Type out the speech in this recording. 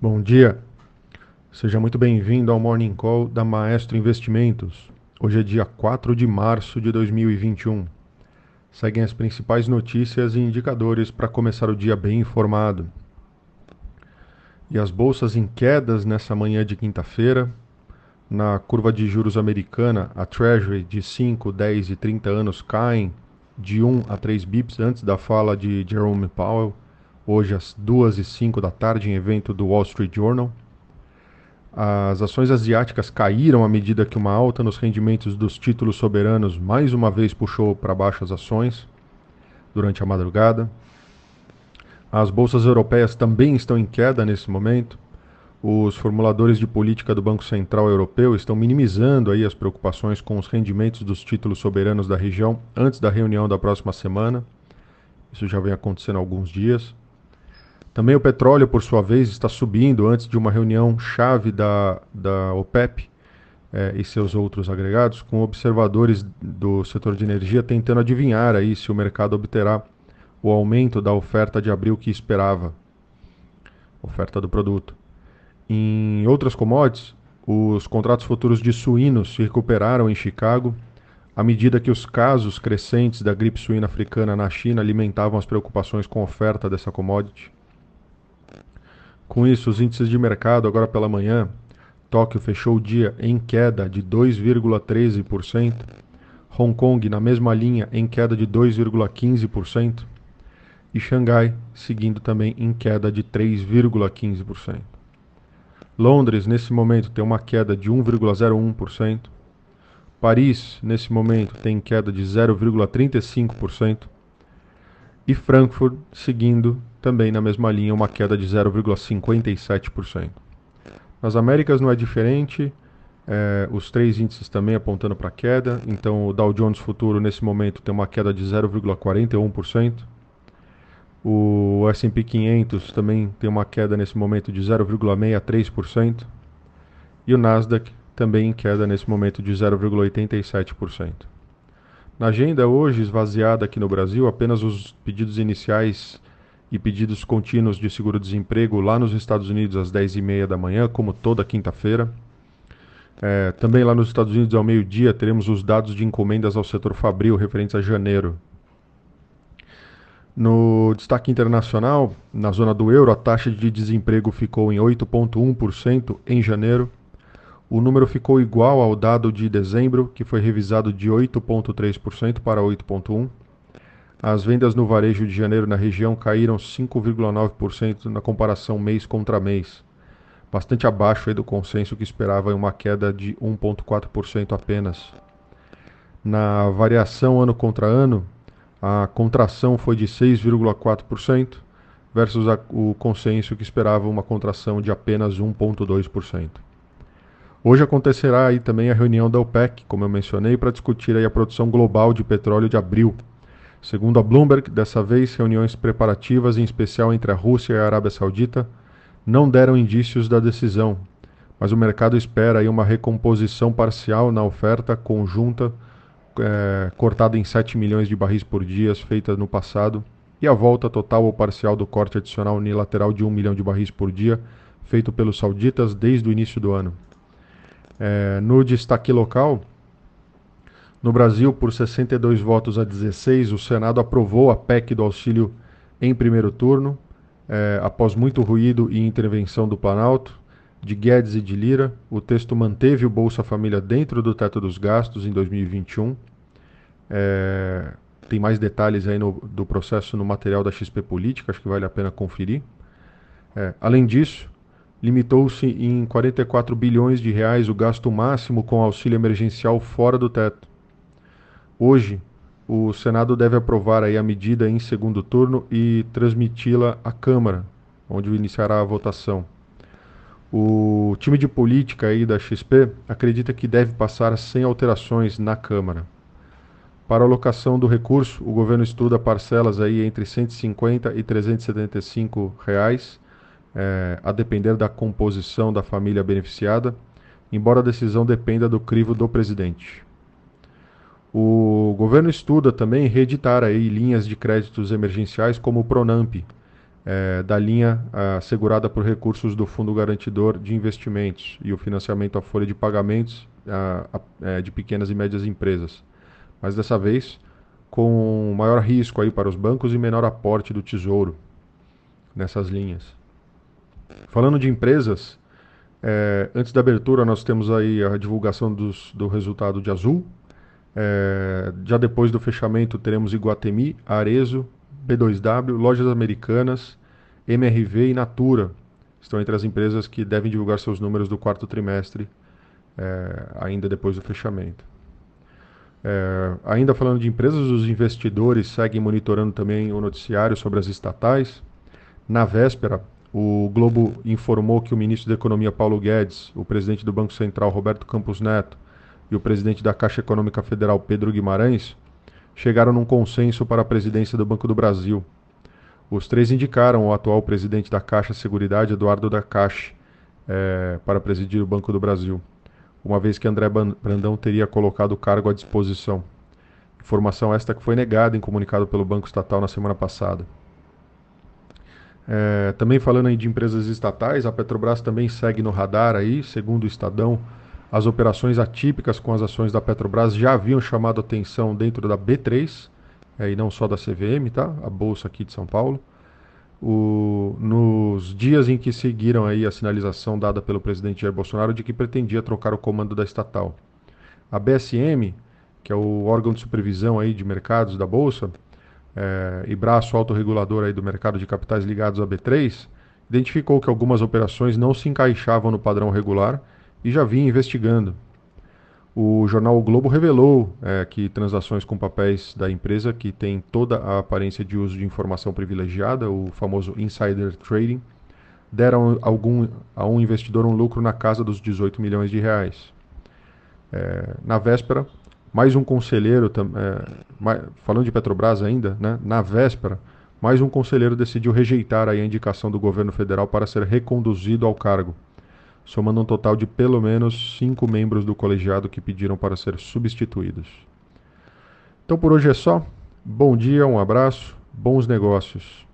Bom dia. Seja muito bem-vindo ao Morning Call da Maestro Investimentos. Hoje é dia 4 de março de 2021. Seguem as principais notícias e indicadores para começar o dia bem informado. E as bolsas em quedas nessa manhã de quinta-feira. Na curva de juros americana, a Treasury de 5, 10 e 30 anos caem de 1 a 3 bips antes da fala de Jerome Powell hoje às 2 e 5 da tarde, em evento do Wall Street Journal. As ações asiáticas caíram à medida que uma alta nos rendimentos dos títulos soberanos mais uma vez puxou para baixo as ações durante a madrugada. As bolsas europeias também estão em queda nesse momento. Os formuladores de política do Banco Central Europeu estão minimizando aí as preocupações com os rendimentos dos títulos soberanos da região antes da reunião da próxima semana. Isso já vem acontecendo há alguns dias. Também o petróleo, por sua vez, está subindo antes de uma reunião chave da, da OPEP é, e seus outros agregados, com observadores do setor de energia tentando adivinhar aí se o mercado obterá o aumento da oferta de abril que esperava, oferta do produto. Em outras commodities, os contratos futuros de suínos se recuperaram em Chicago, à medida que os casos crescentes da gripe suína africana na China alimentavam as preocupações com a oferta dessa commodity. Com isso, os índices de mercado agora pela manhã, Tóquio fechou o dia em queda de 2,13%, Hong Kong na mesma linha em queda de 2,15% e Xangai seguindo também em queda de 3,15%. Londres nesse momento tem uma queda de 1,01%. Paris nesse momento tem queda de 0,35% e Frankfurt seguindo também na mesma linha, uma queda de 0,57%. Nas Américas não é diferente, é, os três índices também apontando para queda, então o Dow Jones Futuro nesse momento tem uma queda de 0,41%, o S&P 500 também tem uma queda nesse momento de 0,63%, e o Nasdaq também em queda nesse momento de 0,87%. Na agenda hoje esvaziada aqui no Brasil, apenas os pedidos iniciais e pedidos contínuos de seguro-desemprego lá nos Estados Unidos às 10h30 da manhã, como toda quinta-feira. É, também lá nos Estados Unidos ao meio-dia teremos os dados de encomendas ao setor fabril referentes a janeiro. No destaque internacional, na zona do euro, a taxa de desemprego ficou em 8,1% em janeiro. O número ficou igual ao dado de dezembro, que foi revisado de 8,3% para 8,1%. As vendas no varejo de janeiro na região caíram 5,9% na comparação mês contra mês, bastante abaixo do consenso que esperava uma queda de 1,4% apenas. Na variação ano contra ano, a contração foi de 6,4% versus a, o consenso que esperava uma contração de apenas 1,2%. Hoje acontecerá aí também a reunião da OPEC, como eu mencionei, para discutir aí a produção global de petróleo de abril, Segundo a Bloomberg, dessa vez, reuniões preparativas, em especial entre a Rússia e a Arábia Saudita, não deram indícios da decisão, mas o mercado espera aí uma recomposição parcial na oferta conjunta é, cortada em 7 milhões de barris por dia, feita no passado, e a volta total ou parcial do corte adicional unilateral de 1 milhão de barris por dia, feito pelos sauditas desde o início do ano. É, no destaque local, no Brasil, por 62 votos a 16, o Senado aprovou a PEC do auxílio em primeiro turno, é, após muito ruído e intervenção do Planalto, de Guedes e de Lira. O texto manteve o Bolsa Família dentro do teto dos gastos em 2021. É, tem mais detalhes aí no, do processo no material da XP Política, acho que vale a pena conferir. É, além disso, limitou-se em 44 bilhões de reais o gasto máximo com auxílio emergencial fora do teto. Hoje, o Senado deve aprovar aí a medida em segundo turno e transmiti-la à Câmara, onde iniciará a votação. O time de política aí da XP acredita que deve passar sem alterações na Câmara. Para a alocação do recurso, o governo estuda parcelas aí entre 150 e 375 reais, é, a depender da composição da família beneficiada, embora a decisão dependa do crivo do presidente. O governo estuda também reeditar aí linhas de créditos emergenciais como o Pronamp, é, da linha assegurada por recursos do Fundo Garantidor de Investimentos e o financiamento à folha de pagamentos é, de pequenas e médias empresas. Mas dessa vez com maior risco aí para os bancos e menor aporte do Tesouro nessas linhas. Falando de empresas, é, antes da abertura nós temos aí a divulgação dos, do resultado de Azul. É, já depois do fechamento teremos Iguatemi, Arezo, B2W, Lojas Americanas, MRV e Natura. Estão entre as empresas que devem divulgar seus números do quarto trimestre, é, ainda depois do fechamento. É, ainda falando de empresas, os investidores seguem monitorando também o noticiário sobre as estatais. Na véspera, o Globo informou que o ministro da Economia Paulo Guedes, o presidente do Banco Central Roberto Campos Neto e o presidente da Caixa Econômica Federal Pedro Guimarães chegaram num consenso para a presidência do Banco do Brasil. Os três indicaram o atual presidente da Caixa Seguridade, Eduardo da Caixa, é, para presidir o Banco do Brasil uma vez que André Brandão teria colocado o cargo à disposição. Informação esta que foi negada em comunicado pelo Banco Estatal na semana passada. É, também falando aí de empresas estatais, a Petrobras também segue no radar aí, segundo o Estadão, as operações atípicas com as ações da Petrobras já haviam chamado atenção dentro da B3, é, e não só da CVM, tá? A bolsa aqui de São Paulo o, nos dias em que seguiram aí a sinalização dada pelo presidente Jair Bolsonaro de que pretendia trocar o comando da estatal. A BSM, que é o órgão de supervisão aí de mercados da Bolsa, é, e braço autorregulador aí do mercado de capitais ligados à B3, identificou que algumas operações não se encaixavam no padrão regular e já vinha investigando. O jornal o Globo revelou é, que transações com papéis da empresa que tem toda a aparência de uso de informação privilegiada, o famoso insider trading, deram algum, a um investidor um lucro na casa dos 18 milhões de reais. É, na véspera, mais um conselheiro, é, mais, falando de Petrobras ainda, né, na véspera, mais um conselheiro decidiu rejeitar a indicação do governo federal para ser reconduzido ao cargo somando um total de pelo menos cinco membros do colegiado que pediram para ser substituídos. Então por hoje é só. Bom dia, um abraço, bons negócios.